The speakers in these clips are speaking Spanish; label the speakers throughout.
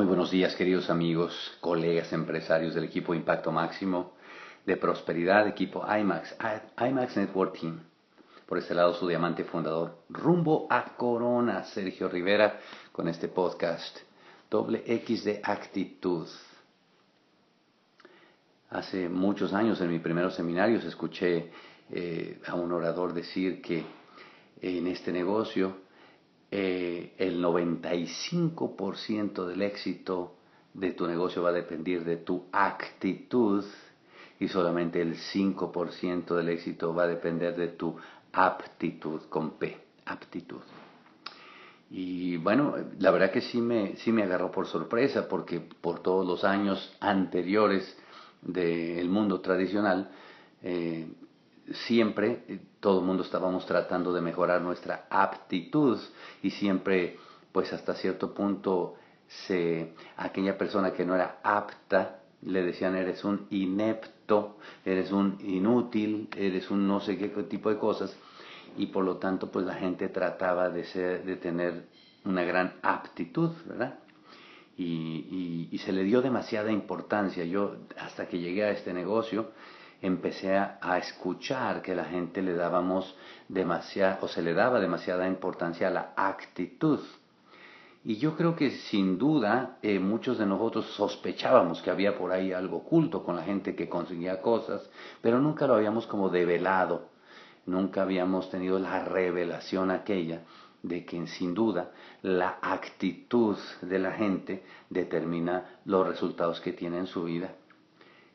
Speaker 1: Muy buenos días, queridos amigos, colegas empresarios del equipo Impacto Máximo de Prosperidad, equipo IMAX, IMAX Network Team. Por este lado, su diamante fundador, rumbo a Corona, Sergio Rivera, con este podcast, doble X de actitud. Hace muchos años, en mis primeros seminarios, escuché eh, a un orador decir que en este negocio, eh, el 95% del éxito de tu negocio va a depender de tu actitud y solamente el 5% del éxito va a depender de tu aptitud con P, aptitud. Y bueno, la verdad que sí me, sí me agarró por sorpresa porque por todos los años anteriores del mundo tradicional, eh, siempre eh, todo el mundo estábamos tratando de mejorar nuestra aptitud y siempre pues hasta cierto punto se aquella persona que no era apta le decían eres un inepto, eres un inútil, eres un no sé qué tipo de cosas y por lo tanto pues la gente trataba de ser de tener una gran aptitud, ¿verdad? Y, y se le dio demasiada importancia. Yo hasta que llegué a este negocio empecé a, escuchar que la gente le dábamos demasiada, o se le daba demasiada importancia a la actitud. Y yo creo que sin duda eh, muchos de nosotros sospechábamos que había por ahí algo oculto con la gente que conseguía cosas, pero nunca lo habíamos como develado, nunca habíamos tenido la revelación aquella de que sin duda la actitud de la gente determina los resultados que tiene en su vida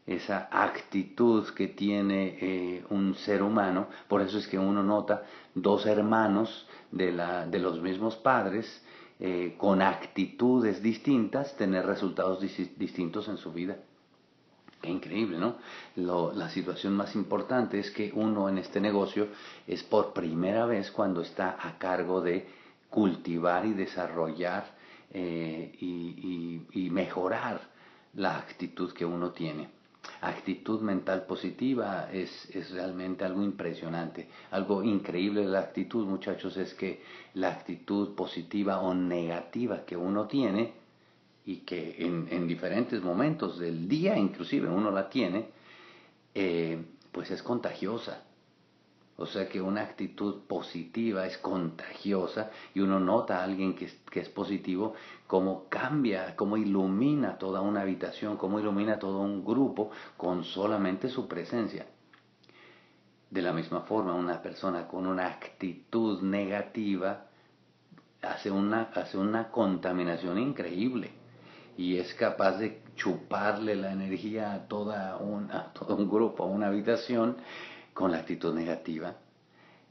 Speaker 1: esa actitud que tiene eh, un ser humano. Por eso es que uno nota dos hermanos de, la, de los mismos padres eh, con actitudes distintas tener resultados distintos en su vida. Qué increíble, ¿no? la situación más importante es que uno en este negocio es por primera vez cuando está a cargo de cultivar y desarrollar eh, y mejorar la actitud que uno tiene actitud mental positiva es, es, realmente algo impresionante. Algo increíble de la actitud, muchachos, es que la actitud positiva o negativa que uno tiene y que en, en diferentes momentos del día inclusive uno la tiene, eh, pues es contagiosa. O sea que una actitud positiva es contagiosa y uno nota a alguien que es, positivo, cómo cambia, cómo ilumina toda una habitación, cómo ilumina todo un grupo con solamente su presencia. De la misma forma, una persona con una actitud negativa hace una, hace una contaminación increíble y es capaz de chuparle la energía a, toda a todo un grupo, a una habitación con la actitud negativa.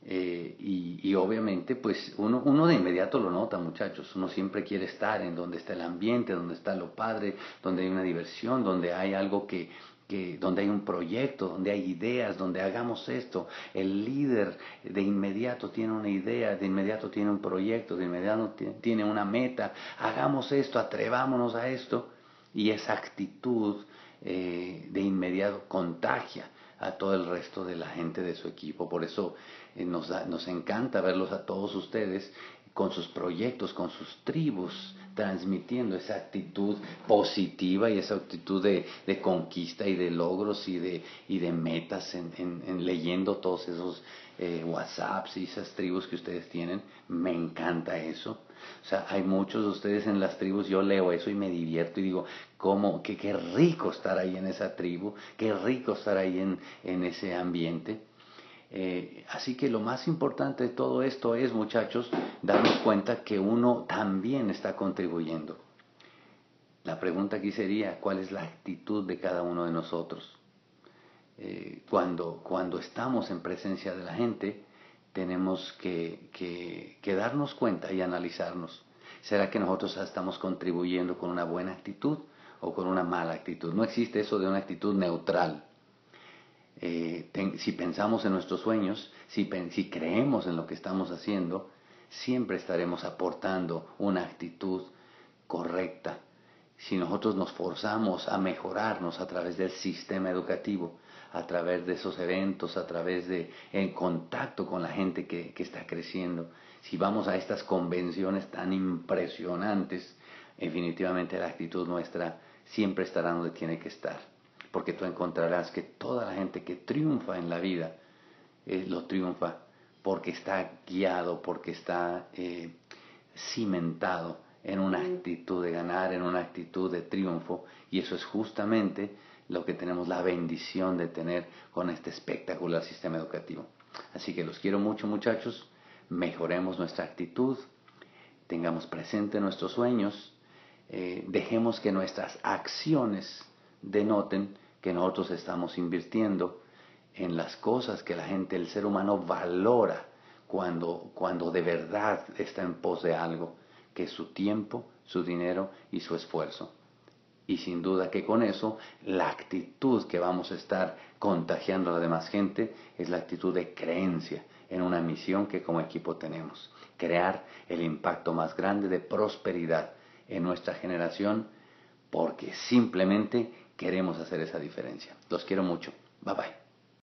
Speaker 1: Eh, y, obviamente, pues uno, uno de inmediato lo nota, muchachos. Uno siempre quiere estar en donde está el ambiente, donde está lo padre, donde hay una diversión, donde hay algo que, que, donde hay un proyecto, donde hay ideas, donde hagamos esto. El líder de inmediato tiene una idea, de inmediato tiene un proyecto, de inmediato tiene una meta. Hagamos esto, atrevámonos a esto. Y esa actitud eh, de inmediato contagia a todo el resto de la gente de su equipo. Por eso eh, nos, nos encanta verlos a todos ustedes con sus proyectos, con sus tribus, transmitiendo esa actitud positiva y esa actitud de, de conquista y de logros y de, y de metas en, en, leyendo todos esos eh, WhatsApps y esas tribus que ustedes tienen. Me encanta eso. O sea, hay muchos de ustedes en las tribus, yo leo eso y me divierto y digo, cómo, que qué rico estar ahí en esa tribu, qué rico estar ahí en, en ese ambiente. Eh, así que lo más importante de todo esto es, muchachos, darnos cuenta que uno también está contribuyendo. La pregunta aquí sería, ¿cuál es la actitud de cada uno de nosotros? Eh, cuando, cuando estamos en presencia de la gente, tenemos que, que, darnos cuenta y analizarnos. ¿Será que nosotros estamos contribuyendo con una buena actitud o con una mala actitud? No existe eso de una actitud neutral. Eh, si pensamos en nuestros sueños, si, si creemos en lo que estamos haciendo, siempre estaremos aportando una actitud correcta. Si nosotros nos forzamos a mejorarnos a través del sistema educativo, a través de esos eventos, a través de en contacto con la gente que, que está creciendo. Si vamos a estas convenciones tan impresionantes, definitivamente la actitud nuestra siempre estará donde tiene que estar. Porque tú encontrarás que toda la gente que triunfa en la vida eh, lo triunfa porque está guiado, porque está eh, cimentado en una actitud de ganar, en una actitud de triunfo. Y eso es justamente lo que tenemos la bendición de tener con este espectacular sistema educativo. Así que los quiero mucho muchachos, mejoremos nuestra actitud, tengamos presente nuestros sueños, eh, dejemos que nuestras acciones denoten que nosotros estamos invirtiendo en las cosas que la gente, el ser humano valora cuando, cuando de verdad está en pos de algo, que es su tiempo, su dinero y su esfuerzo. Y sin duda que con eso la actitud que vamos a estar contagiando a la demás gente es la actitud de creencia en una misión que como equipo tenemos. Crear el impacto más grande de prosperidad en nuestra generación porque simplemente queremos hacer esa diferencia. Los quiero mucho. Bye bye.